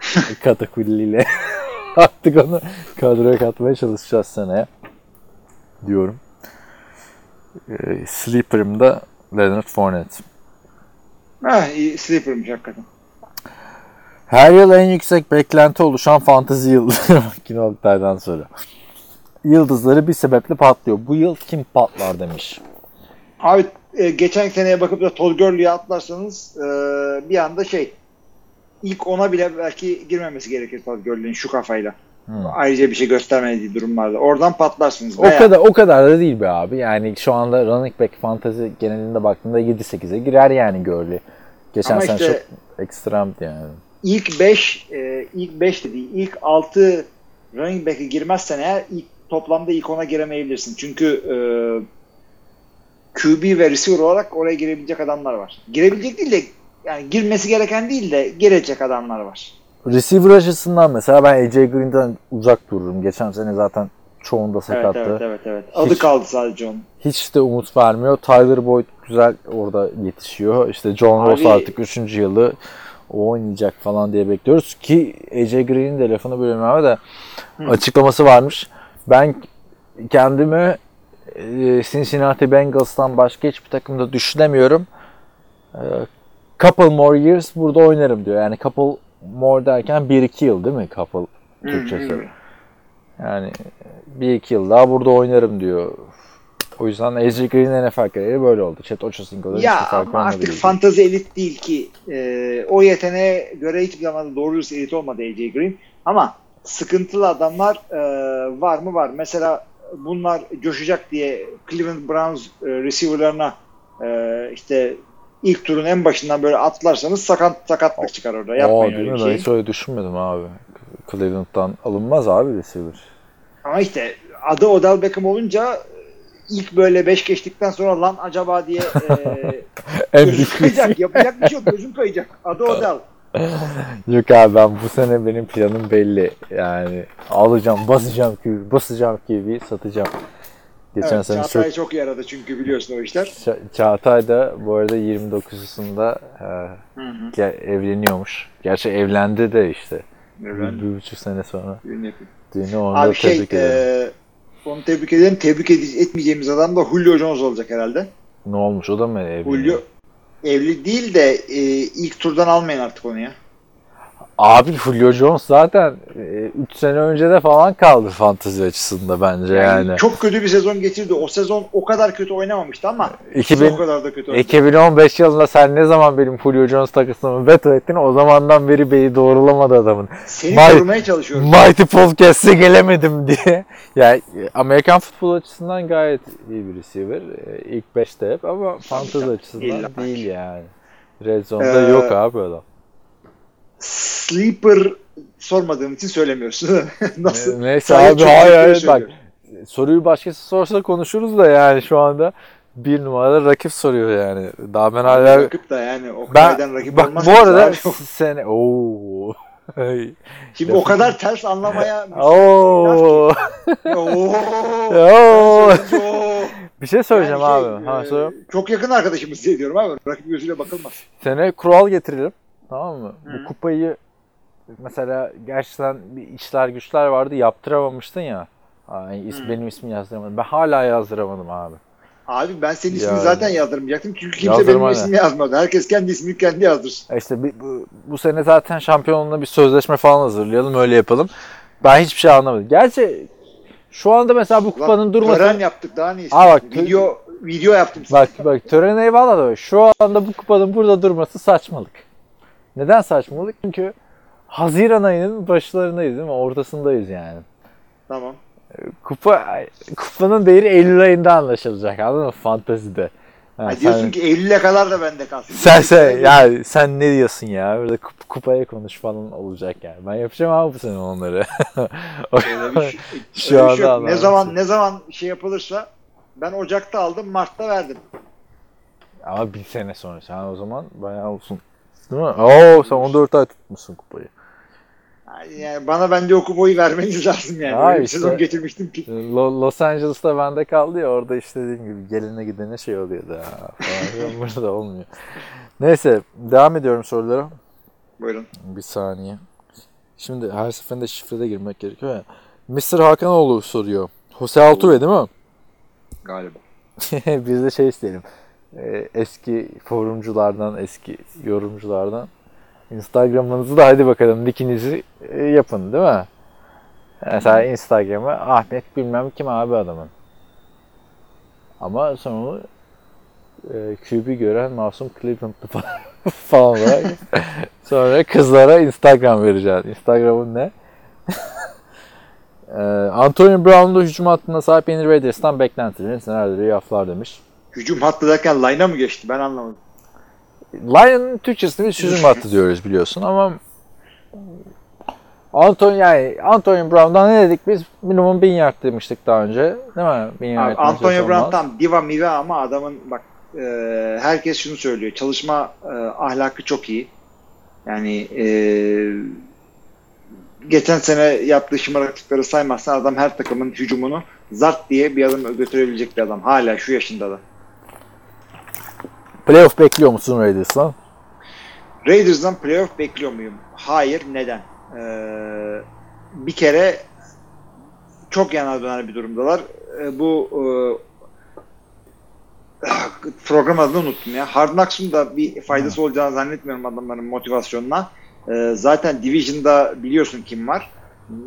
[SPEAKER 3] <laughs> katakulliyle <laughs> artık onu kadroya katmaya çalışacağız seneye diyorum. Ee, Sleeper'ım da Leonard Fournette.
[SPEAKER 2] Ha, iyi, sleeper'mış hakikaten.
[SPEAKER 3] Her yıl en yüksek beklenti oluşan fantezi makine Oktay'dan sonra. Yıldızları bir sebeple patlıyor. Bu yıl kim patlar demiş.
[SPEAKER 2] Abi e, geçen seneye bakıp da Todd Gurley'e atlarsanız e, bir anda şey ilk ona bile belki girmemesi gerekir Todd Gurley'in şu kafayla.
[SPEAKER 3] Hmm.
[SPEAKER 2] Ayrıca bir şey göstermediği durumlarda. Oradan patlarsınız.
[SPEAKER 3] O
[SPEAKER 2] Veya-
[SPEAKER 3] kadar o kadar da değil be abi. Yani şu anda running back fantezi genelinde baktığında 7-8'e girer yani Gurley. Geçen
[SPEAKER 2] Ama
[SPEAKER 3] sene
[SPEAKER 2] işte-
[SPEAKER 3] çok ekstremdi yani.
[SPEAKER 2] ilk 5 ilk 5 de değil ilk 6 running back'e girmezsen eğer ilk toplamda ilk 10'a giremeyebilirsin. Çünkü e, QB ve receiver olarak oraya girebilecek adamlar var. Girebilecek değil de yani girmesi gereken değil de girecek adamlar var.
[SPEAKER 3] Receiver açısından mesela ben AJ Green'den uzak dururum. Geçen sene zaten çoğunda
[SPEAKER 2] Evet
[SPEAKER 3] sakattı.
[SPEAKER 2] evet evet evet. Adı
[SPEAKER 3] Hiç-
[SPEAKER 2] kaldı sadece onun.
[SPEAKER 3] Hiç de umut vermiyor. Tyler Boyd güzel orada yetişiyor. İşte John Ross
[SPEAKER 2] Abi-
[SPEAKER 3] artık 3. yılı o oynayacak falan diye bekliyoruz ki AJ Green'in de lafını abi de açıklaması varmış. Ben kendimi e, Cincinnati Bengals'tan başka hiçbir takımda düşünemiyorum. E, couple more years burada oynarım diyor. Yani couple more derken 1-2 yıl değil mi couple Türkçesi? Yani bir iki yıl daha burada oynarım diyor. O yüzden AJ Green'in NFL kariyeri böyle oldu. Chet Ochocinco'da hiçbir fark olmadı
[SPEAKER 2] artık fantazi elit değil ki. Ee, o yeteneğe göre hiçbir zaman doğru dürüst elit olmadı AJ Green. Ama sıkıntılı adamlar e, var mı var. Mesela bunlar coşacak diye Cleveland Browns e, receiver'larına e, işte ilk turun en başından böyle atlarsanız sakat sakatlık çıkar orada. Yapmayın
[SPEAKER 3] değil
[SPEAKER 2] öyle bir şey.
[SPEAKER 3] hiç öyle düşünmedim abi. Cleveland'dan alınmaz abi receiver.
[SPEAKER 2] Ama işte adı Odell Beckham olunca ilk böyle 5 geçtikten sonra lan acaba diye e, <laughs> gözüm kayacak. Yapacak bir şey yok. Gözüm kayacak. Adı Odell. <laughs>
[SPEAKER 3] Yok abi ben bu sene benim planım belli. Yani alacağım, basacağım QB, basacağım QB, satacağım. Geçen
[SPEAKER 2] Evet,
[SPEAKER 3] sene çok
[SPEAKER 2] Çağatay çok yaradı çünkü biliyorsun o işler.
[SPEAKER 3] Ça- Çağatay da bu arada 29'unda e,
[SPEAKER 2] Hı hı.
[SPEAKER 3] ge- evleniyormuş. Gerçi evlendi de işte.
[SPEAKER 2] Evlendi.
[SPEAKER 3] Bir, bir buçuk sene sonra.
[SPEAKER 2] Ürün yapıyor.
[SPEAKER 3] Düğünü onu da
[SPEAKER 2] Abi şey,
[SPEAKER 3] tebrik ederim.
[SPEAKER 2] e, onu tebrik ederim. Tebrik ede- etmeyeceğimiz adam da Julio Jones olacak herhalde.
[SPEAKER 3] Ne olmuş o da mı evleniyor?
[SPEAKER 2] Julio evli değil de e, ilk turdan almayın artık onu ya.
[SPEAKER 3] Abi Julio Jones zaten 3 sene önce de falan kaldı fantezi açısında bence
[SPEAKER 2] Yani,
[SPEAKER 3] yani.
[SPEAKER 2] Çok kötü bir sezon geçirdi. O sezon o kadar kötü oynamamıştı ama
[SPEAKER 3] 2000
[SPEAKER 2] o kadar da kötü oynadı.
[SPEAKER 3] 2015 yılında sen ne zaman benim Julio Jones takısımı veto ettin o zamandan beri beni doğrulamadı adamın.
[SPEAKER 2] Seni
[SPEAKER 3] May-
[SPEAKER 2] korumaya çalışıyorum.
[SPEAKER 3] Mighty Podcast'e gelemedim diye. <laughs> Yani Amerikan futbol açısından gayet iyi bir receiver. E, İlk 5'te hep ama fantezi açısından
[SPEAKER 2] İlla
[SPEAKER 3] değil yani. Red Zone'da
[SPEAKER 2] Ee,
[SPEAKER 3] yok abi adam.
[SPEAKER 2] Sleeper sormadığım için söylemiyorsun. <laughs> Nasıl?
[SPEAKER 3] Ne- Neyse
[SPEAKER 2] Sadece
[SPEAKER 3] abi hayır hayır bak
[SPEAKER 2] söylüyorum.
[SPEAKER 3] soruyu başkası sorsa konuşuruz da yani şu anda bir numaralı rakip soruyor yani. Daha ben hala
[SPEAKER 2] Rakip da yani o kadar rakip
[SPEAKER 3] ben
[SPEAKER 2] olmaz
[SPEAKER 3] bak bu arada
[SPEAKER 2] abi. <laughs>
[SPEAKER 3] sene ooo <laughs>
[SPEAKER 2] Şimdi o kadar ters anlamaya
[SPEAKER 3] Oo.
[SPEAKER 2] Oo.
[SPEAKER 3] Oo. Bir şey söyleyeceğim
[SPEAKER 2] Yani şey,
[SPEAKER 3] abi. Ha,
[SPEAKER 2] e, çok yakın arkadaşımız diye diyorum abi. Rakip gözüyle bakılmaz.
[SPEAKER 3] Sene kural getirelim. Tamam mı?
[SPEAKER 2] Hı.
[SPEAKER 3] Bu kupayı mesela gerçekten bir işler güçler vardı yaptıramamıştın ya. İs-
[SPEAKER 2] Hı.
[SPEAKER 3] benim ismimi yazdıramadım. Ben hala yazdıramadım abi.
[SPEAKER 2] Abi ben senin ismini
[SPEAKER 3] Yani.
[SPEAKER 2] zaten yazdırmayacaktım. Çünkü kimse
[SPEAKER 3] Yazdırma
[SPEAKER 2] benim ismimi yazmadı. Herkes kendi ismini kendi yazdırsın.
[SPEAKER 3] E İşte bir- bu, bu sene zaten şampiyonluğuna bir sözleşme falan hazırlayalım öyle yapalım. Ben hiçbir şey anlamadım. Gerçi şu anda mesela bu kupanın
[SPEAKER 2] Ulan
[SPEAKER 3] durması...
[SPEAKER 2] Tören yaptık daha ne
[SPEAKER 3] Aa bak,
[SPEAKER 2] istiyorsun? Video, video yaptım size.
[SPEAKER 3] Bak bak tören eyvallah da şu anda bu kupanın burada durması saçmalık. Neden saçmalık? Çünkü Haziran ayının başlarındayız değil mi? Ortasındayız yani.
[SPEAKER 2] Tamam.
[SPEAKER 3] Kupa kupanın değeri Eylül ayında anlaşılacak anladın mı? Fantezide. Ha,
[SPEAKER 2] Ha, diyorsun
[SPEAKER 3] sen,
[SPEAKER 2] ki Eylül'e kadar da bende kalsın.
[SPEAKER 3] sen, sen, ya sen ne diyorsun ya? Burada kup- kupaya konuş falan olacak yani. Ben yapacağım abi bu sene onları. <laughs>
[SPEAKER 2] Bir şey-
[SPEAKER 3] Şu anda
[SPEAKER 2] şey yok. Ne zaman ne zaman şey yapılırsa ben Ocak'ta aldım, Mart'ta verdim.
[SPEAKER 3] Ama bir sene sonra sen o zaman bayağı olsun. Değil mi? Oo sen 14 ay tutmuşsun kupayı.
[SPEAKER 2] Yani bana bence o kupayı vermeniz <laughs> lazım yani. Bir
[SPEAKER 3] işte.
[SPEAKER 2] sezon geçirmiştim ki.
[SPEAKER 3] Lo- Los Angeles'ta bende kaldı ya orada işte dediğim gibi geline gidene şey oluyordu ha, falan. <laughs> Burada olmuyor. Neyse devam ediyorum sorulara.
[SPEAKER 2] Buyurun.
[SPEAKER 3] Bir saniye. Şimdi her seferinde şifrede girmek gerekiyor ya. Mr. Hakanoğlu soruyor. Jose Altuve değil mi?
[SPEAKER 2] Galiba. <laughs>
[SPEAKER 3] Biz de şey isteyelim. Ee, eski forumculardan, eski yorumculardan Instagram'ınızı da hadi bakalım linkinizi e, yapın değil mi? Mesela Instagram'a Ahmet bilmem kim abi adamın. Ama sonra e, QB gören masum Cleveland'lı falan, <laughs> falan olarak sonra kızlara Instagram vereceğiz. Instagram'ın ne? <laughs> e, Antonio Brown'da hücum hattına sahip yeni Raiders'tan beklentilerin senaryoları yaflar demiş.
[SPEAKER 2] Hücum hattı derken line'a mı geçti? Ben anlamadım.
[SPEAKER 3] Lion'ın Türkçesinde biz hücum hattı diyoruz biliyorsun ama Anton yani Antonio Brown'dan ne dedik biz? Minimum 1000 yard demiştik daha önce. Değil mi? 1000 yard
[SPEAKER 2] Antonio. Brown tam diva mive ama adamın bak e, herkes şunu söylüyor. Çalışma e, ahlakı çok iyi. Yani e, geçen sene yaptığı şımarıklıkları saymazsan adam her takımın hücumunu zart diye bir adım götürebilecek bir adam. Hala şu yaşında da.
[SPEAKER 3] Playoff bekliyor musun Raiders'dan?
[SPEAKER 2] Raiders'dan playoff bekliyor muyum? Hayır. Neden? Ee, bir kere çok yana döner bir durumdalar. Ee, bu e, <sighs> program adını unuttum ya. Hard Knocks'un da bir faydası olacağını zannetmiyorum adamların motivasyonuna. Ee, zaten Division'da biliyorsun kim var.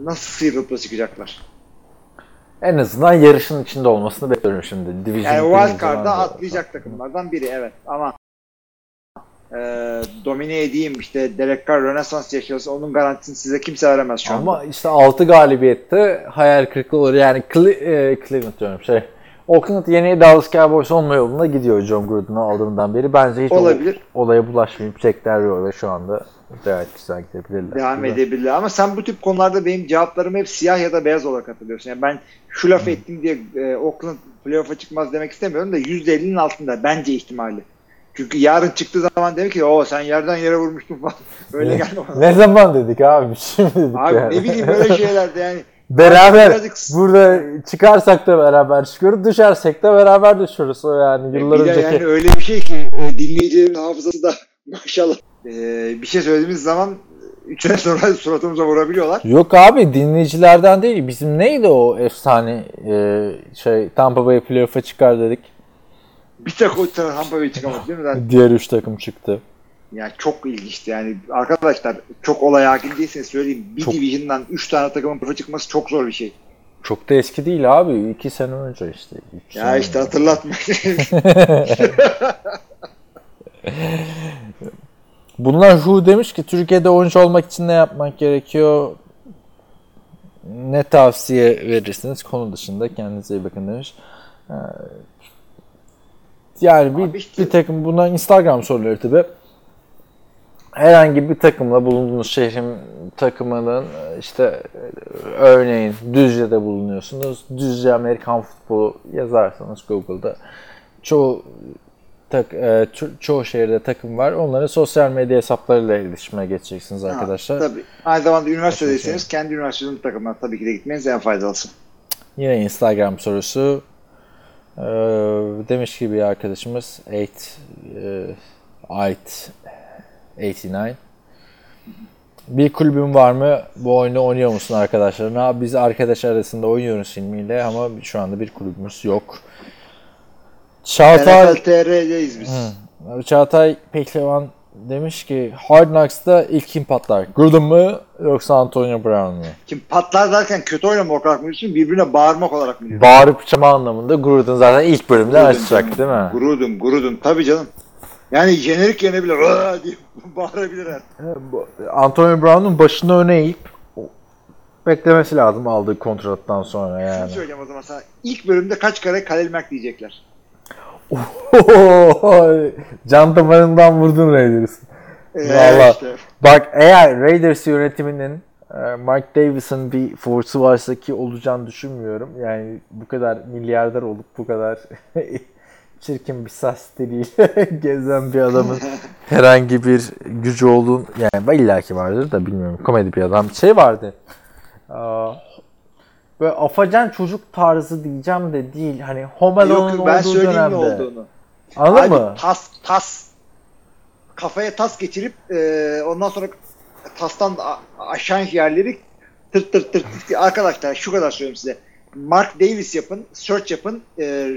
[SPEAKER 2] Nasıl sıyrılıp da çıkacaklar?
[SPEAKER 3] En azından yarışın içinde olmasını bekliyorum şimdi. Division
[SPEAKER 2] Yani
[SPEAKER 3] birinci
[SPEAKER 2] wild card'a
[SPEAKER 3] zamanda.
[SPEAKER 2] atlayacak takımlardan biri evet ama e, domine edeyim işte Derek Carr Rönesans yaşasın onun garantisini size kimse veremez şu anda.
[SPEAKER 3] Ama işte 6 galibiyette hayal kırıklığı olur. Yani Cle- e, Cleveland diyorum şey. Oakland yeni Dallas Cowboys olma yolunda gidiyor John Gruden'ı aldığından beri. Bence hiç
[SPEAKER 2] Olabilir.
[SPEAKER 3] olaya bulaşmayıp çekler ve şu anda gayet güzel gidebilirler.
[SPEAKER 2] Devam
[SPEAKER 3] Güzel.
[SPEAKER 2] edebilir ama sen bu tip konularda benim cevaplarımı hep siyah ya da beyaz olarak hatırlıyorsun. Yani ben şu lafı ettim diye e, Oakland playoff'a çıkmaz demek istemiyorum da %50'nin altında bence ihtimali. Çünkü yarın çıktığı zaman demek ki o sen yerden yere vurmuştun falan. <laughs> Öyle gelme bana.
[SPEAKER 3] Ne zaman dedik abi? <laughs> Şimdi dedik
[SPEAKER 2] Abi
[SPEAKER 3] yani.
[SPEAKER 2] ne bileyim böyle şeylerde yani. <laughs>
[SPEAKER 3] Beraber
[SPEAKER 2] Birazcık-
[SPEAKER 3] burada çıkarsak da beraber çıkıyoruz, düşersek de beraber düşüyoruz. O yani yıllar
[SPEAKER 2] bir
[SPEAKER 3] önceki.
[SPEAKER 2] yani öyle bir şey ki e, dinleyicilerin hafızası da maşallah. E, bir şey söylediğimiz zaman 3 ay sonra <laughs> suratımıza vurabiliyorlar.
[SPEAKER 3] Yok abi dinleyicilerden değil. Bizim neydi o efsane e, şey Tampa Bay playoff'a çıkar dedik.
[SPEAKER 2] Bir tek o Tampa Bay çıkamadı değil mi? Yani,
[SPEAKER 3] Diğer üç takım çıktı.
[SPEAKER 2] yani çok ilginçti yani. Arkadaşlar çok olaya hakim değilseniz söyleyeyim. Bir
[SPEAKER 3] Çok-
[SPEAKER 2] division'dan 3 tane takımın playoff'a çıkması çok zor bir şey.
[SPEAKER 3] Çok da eski değil abi. iki sene önce işte.
[SPEAKER 2] Ya
[SPEAKER 3] sene
[SPEAKER 2] işte
[SPEAKER 3] önce.
[SPEAKER 2] hatırlatma. <laughs> <laughs>
[SPEAKER 3] Bunlar Hu demiş ki Türkiye'de oyuncu olmak için ne yapmak gerekiyor? Ne tavsiye verirsiniz? Konu dışında kendinize iyi bakın demiş. Ee, Yani bir,
[SPEAKER 2] işte-
[SPEAKER 3] bir takım bunlar Instagram soruları tabi. Herhangi bir takımla bulunduğunuz şehrin takımının işte örneğin Düzce'de bulunuyorsunuz. Düzce Amerikan futbolu yazarsanız Google'da çoğu tak, e, ço- çoğu şehirde takım var. Onların sosyal medya hesaplarıyla iletişime geçeceksiniz arkadaşlar.
[SPEAKER 2] Ha, tabii. Aynı zamanda üniversitedeyseniz kendi üniversitenizin takımına tabii ki de gitmeniz en faydalısı.
[SPEAKER 3] Yine Instagram sorusu. Ee, demiş ki bir arkadaşımız 8 e, Ait 89 bir kulübün var mı? Bu oyunu oynuyor musun arkadaşlarına? Biz arkadaş arasında oynuyoruz filmiyle ama şu anda bir kulübümüz yok. Çağatay
[SPEAKER 2] NFL TR'deyiz biz.
[SPEAKER 3] Hı. Çağatay Pehlivan demiş ki Hard Knocks'ta ilk kim patlar? Gruden mu yoksa Antonio Brown mu?
[SPEAKER 2] Şimdi patlar derken kötü oynamak olarak mı diyorsun? Birbirine bağırmak olarak mı diyorsun?
[SPEAKER 3] Bağırıp çama anlamında Gruden zaten ilk bölümde açacak değil mi?
[SPEAKER 2] Grudum, grudum. Tabii canım. Yani jenerik yerine bile diye <laughs> bağırabilir her.
[SPEAKER 3] Antonio Brown'un başını öne eğip beklemesi lazım aldığı kontrattan sonra
[SPEAKER 2] Şunu
[SPEAKER 3] yani.
[SPEAKER 2] söyleyeceğim o zaman sana. İlk bölümde kaç kare Kalel Mack diyecekler.
[SPEAKER 3] Can damarından vurdun Raiders.
[SPEAKER 2] Ee,
[SPEAKER 3] Vallahi.
[SPEAKER 2] işte.
[SPEAKER 3] Bak eğer Raiders yönetiminin e, Mike Davis'ın bir force'u varsa ki olacağını düşünmüyorum. Yani bu kadar milyarder olup bu kadar <laughs> çirkin bir sas diliyle <laughs> gezen bir adamın <laughs> herhangi bir gücü olduğunu yani illaki vardır da bilmiyorum. Komedi bir adam. Şey vardı. Aa, Böyle afacan çocuk tarzı diyeceğim de değil. Hani Home Alone'un
[SPEAKER 2] Yok ben
[SPEAKER 3] olduğu
[SPEAKER 2] söyleyeyim
[SPEAKER 3] dönemde.
[SPEAKER 2] ne olduğunu.
[SPEAKER 3] Anladın
[SPEAKER 2] Abi,
[SPEAKER 3] mı?
[SPEAKER 2] Tas, tas. Kafaya tas geçirip e, ondan sonra tastan a- aşağı yerleri tırt tırt tırt. Arkadaşlar şu kadar söyleyeyim size. Mark Davis yapın, search yapın, e,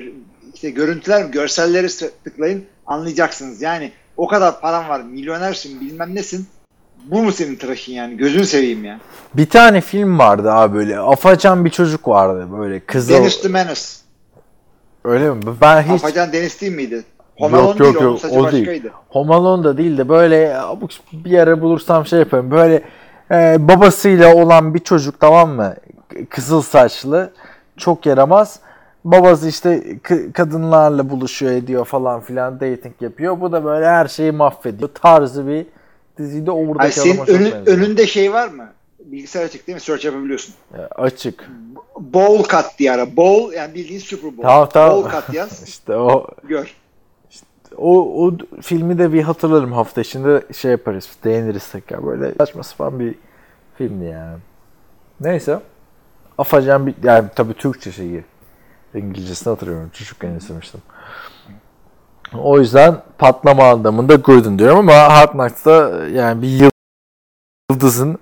[SPEAKER 2] işte görüntüler, görselleri tıklayın anlayacaksınız. Yani o kadar param var, milyonersin, bilmem nesin. Bu mu senin tıraşın yani? Gözünü seveyim ya.
[SPEAKER 3] Bir tane film vardı abi böyle. Afacan bir çocuk vardı böyle. Kızıl.
[SPEAKER 2] Dennis the Menace.
[SPEAKER 3] Öyle mi? Ben hiç
[SPEAKER 2] Afacan Deniz değil miydi? Home
[SPEAKER 3] Yok, yok, yok, o değil. Home Alone da değil de böyle bir yere bulursam şey yaparım. Böyle e, babasıyla olan bir çocuk tamam mı? Kızıl saçlı. Çok yaramaz. Babası işte kadınlarla buluşuyor ediyor falan filan dating yapıyor. Bu da böyle her şeyi mahvediyor. Tarzı bir dizide
[SPEAKER 2] Ay
[SPEAKER 3] oradaki
[SPEAKER 2] senin
[SPEAKER 3] adama çok
[SPEAKER 2] önün-
[SPEAKER 3] benziyor.
[SPEAKER 2] önünde şey var mı? Bilgisayar açık değil mi? Search yapabiliyorsun.
[SPEAKER 3] E, Açık.
[SPEAKER 2] Bowl cut diye ara. Bowl yani bildiğin Super Bowl.
[SPEAKER 3] Tamam tamam.
[SPEAKER 2] Bowl cut yaz. <laughs>
[SPEAKER 3] işte o
[SPEAKER 2] Gör.
[SPEAKER 3] O, o filmi de bir hatırlarım hafta içinde şey yaparız, değiniriz tekrar böyle saçma sapan bir filmdi yani. Neyse. Afacan bir, yani tabii Türkçe şeyi. İngilizcesini hatırlıyorum. Çocukken izlemiştim. O yüzden patlama anlamında Gruden diyorum ama Hard Knocks'ta yani bir yıldızın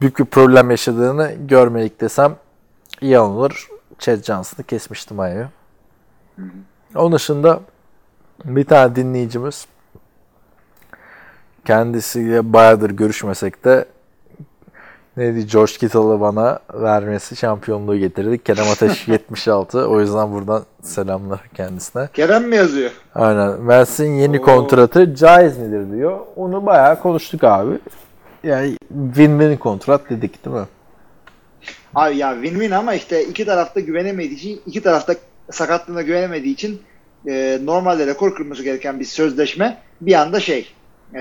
[SPEAKER 3] büyük bir problem yaşadığını görmedik desem iyi olur. Chad Johnson'ı kesmiştim ayağı. Onun dışında bir tane dinleyicimiz kendisiyle bayağıdır görüşmesek de neydi George Kittle'ı bana vermesi şampiyonluğu getirdi. Kerem Ateş <laughs> 76. O yüzden buradan selamlar kendisine.
[SPEAKER 2] Kerem mi yazıyor?
[SPEAKER 3] Aynen. Mersin yeni
[SPEAKER 2] Oo.
[SPEAKER 3] kontratı caiz midir diyor. Onu bayağı konuştuk abi. Yani win-win kontrat dedik değil mi?
[SPEAKER 2] Abi ya win-win ama işte iki tarafta güvenemediği için, iki tarafta sakatlığına güvenemediği için e, normalde rekor kırması gereken bir sözleşme bir anda şey e,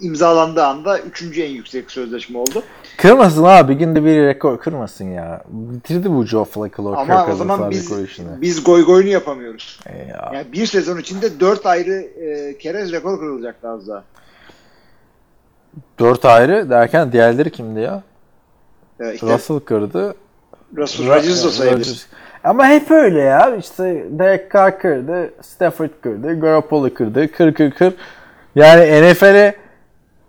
[SPEAKER 2] imzalandığı anda üçüncü en yüksek sözleşme oldu.
[SPEAKER 3] Kırmasın abi. Günde bir rekor kırmasın ya. Bitirdi bu Joe Flacco.
[SPEAKER 2] Ama o zaman biz, biz goy goyunu yapamıyoruz.
[SPEAKER 3] E ya.
[SPEAKER 2] Yani bir sezon içinde dört ayrı e, kere rekor kırılacaktı az daha.
[SPEAKER 3] Dört ayrı derken diğerleri kimdi ya?
[SPEAKER 2] E, işte
[SPEAKER 3] Russell kırdı.
[SPEAKER 2] Russell Rodgers da sayılır.
[SPEAKER 3] Ama hep öyle ya. İşte Derek Carr kırdı, Stafford kırdı, Garoppolo kırdı, kır kır kır. Yani NFL'e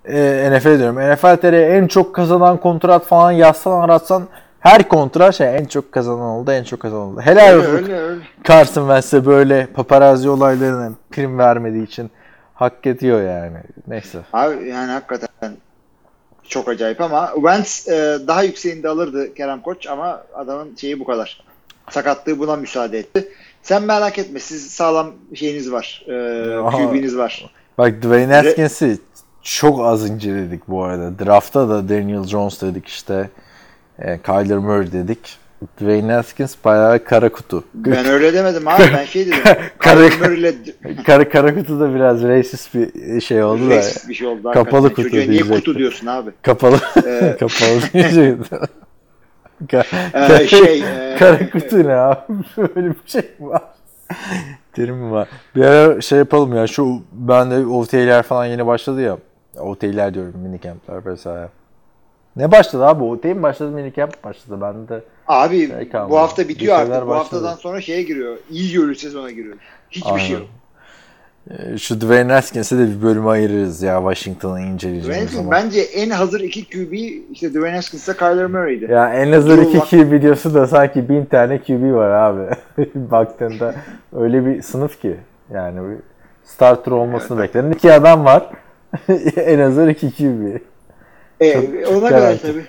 [SPEAKER 3] e, NFL diyorum. NFL TR'ye en çok kazanan kontrat falan yazsan aratsan her kontrat şey en çok kazanan oldu, en çok kazanan oldu. Helal
[SPEAKER 2] Öyle
[SPEAKER 3] olsun
[SPEAKER 2] öyle öyle.
[SPEAKER 3] Carson Wentz'e böyle paparazzi olaylarına prim vermediği için hak ediyor yani. Neyse.
[SPEAKER 2] Abi yani hakikaten çok acayip ama Wentz e, daha yükseğinde alırdı Kerem Koç ama adamın şeyi bu kadar. Sakatlığı buna müsaade etti. Sen merak etme siz sağlam şeyiniz var. E. QB'niz var.
[SPEAKER 3] Bak Dwayne Haskins'i çok az inceledik bu arada. Draft'ta da Daniel Jones dedik işte. E, Kyler Murray dedik. Dwayne Haskins bayağı kara kutu.
[SPEAKER 2] Ben öyle demedim abi ben şey dedim. <laughs> Murray'le
[SPEAKER 3] kara, kara kutu da biraz racist bir şey oldu da.
[SPEAKER 2] racist bir şey oldu.
[SPEAKER 3] Kapalı
[SPEAKER 2] hakikaten.
[SPEAKER 3] kutu
[SPEAKER 2] Çocuğa niye
[SPEAKER 3] diyecektim.
[SPEAKER 2] kutu diyorsun abi?
[SPEAKER 3] Kapalı.
[SPEAKER 2] Ee, <laughs>
[SPEAKER 3] kapalı <laughs> diyecektim.
[SPEAKER 2] Ee, şey e,
[SPEAKER 3] kara kutu ne abi? Böyle bir şey var? Terim mi var? Bir ara şey yapalım ya şu ben de OT'ler falan yeni başladı ya. OT'ler diyorum minicampler vesaire. Ne başladı abi? OT mi başladı minicamp başladı. Ben de
[SPEAKER 2] Abi
[SPEAKER 3] Şey kalmadı.
[SPEAKER 2] bu hafta bitiyor artık. Bu
[SPEAKER 3] başladı.
[SPEAKER 2] haftadan sonra şeye giriyor. İyi görür sezona giriyor. Hiçbir şey yok.
[SPEAKER 3] Ee, Şu Dwayne Haskins'e de bir bölüm ayırırız ya Washington'ı inceleyeceğimiz zaman.
[SPEAKER 2] bence en hazır iki QB işte Dwayne Haskins'la Kyler Murray'di.
[SPEAKER 3] Ya en azından
[SPEAKER 2] Joe
[SPEAKER 3] iki
[SPEAKER 2] Buck-
[SPEAKER 3] QB videosu da sanki bin tane QB var abi. <laughs> Baktığında öyle bir sınıf ki. Yani bir starter olmasını beklenen iki adam var. <laughs> en azından iki QB.
[SPEAKER 2] E, ona kadar tabii.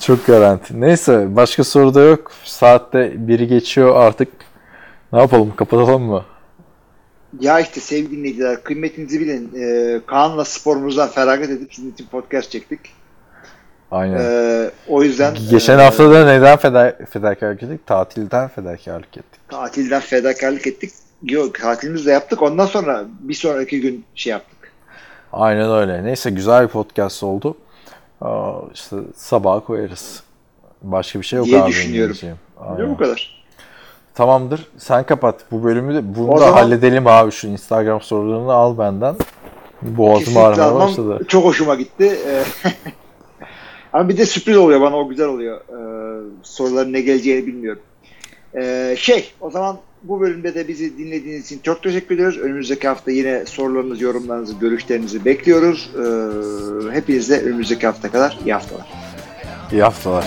[SPEAKER 3] Çok garanti. Neyse başka soru da yok. Saatte biri geçiyor artık. Ne yapalım kapatalım mı?
[SPEAKER 2] Ya işte sevgili dinleyiciler kıymetinizi bilin. Ee, Kaan'la sporumuzdan feragat edip sizin için podcast çektik.
[SPEAKER 3] Aynen.
[SPEAKER 2] Ee, o yüzden
[SPEAKER 3] Geçen
[SPEAKER 2] e,
[SPEAKER 3] hafta da neden feda fedakarlık ettik? Tatilden fedakarlık ettik.
[SPEAKER 2] tatilden fedakarlık ettik. Yok tatilimizi de yaptık. Ondan sonra bir sonraki gün şey yaptık.
[SPEAKER 3] Aynen öyle. Neyse güzel bir podcast oldu. İşte sabaha koyarız. Başka bir şey yok
[SPEAKER 2] Diye
[SPEAKER 3] abi.
[SPEAKER 2] düşünüyorum.
[SPEAKER 3] Aynen.
[SPEAKER 2] bu kadar.
[SPEAKER 3] Tamamdır. Sen kapat bu bölümü de. Bunu
[SPEAKER 2] O
[SPEAKER 3] da
[SPEAKER 2] zaman-
[SPEAKER 3] halledelim abi. Şu Instagram sorularını al benden. Boğazım ağrımaya başladı.
[SPEAKER 2] Çok hoşuma gitti. Ee, <laughs> Ama bir de sürpriz oluyor bana o güzel oluyor. Ee, soruların ne geleceğini bilmiyorum. Ee, şey o zaman bu bölümde de bizi dinlediğiniz için çok teşekkür ediyoruz. Önümüzdeki hafta yine sorularınızı, yorumlarınızı, görüşlerinizi bekliyoruz. Ee, hepinize önümüzdeki hafta kadar iyi haftalar.
[SPEAKER 3] İyi haftalar.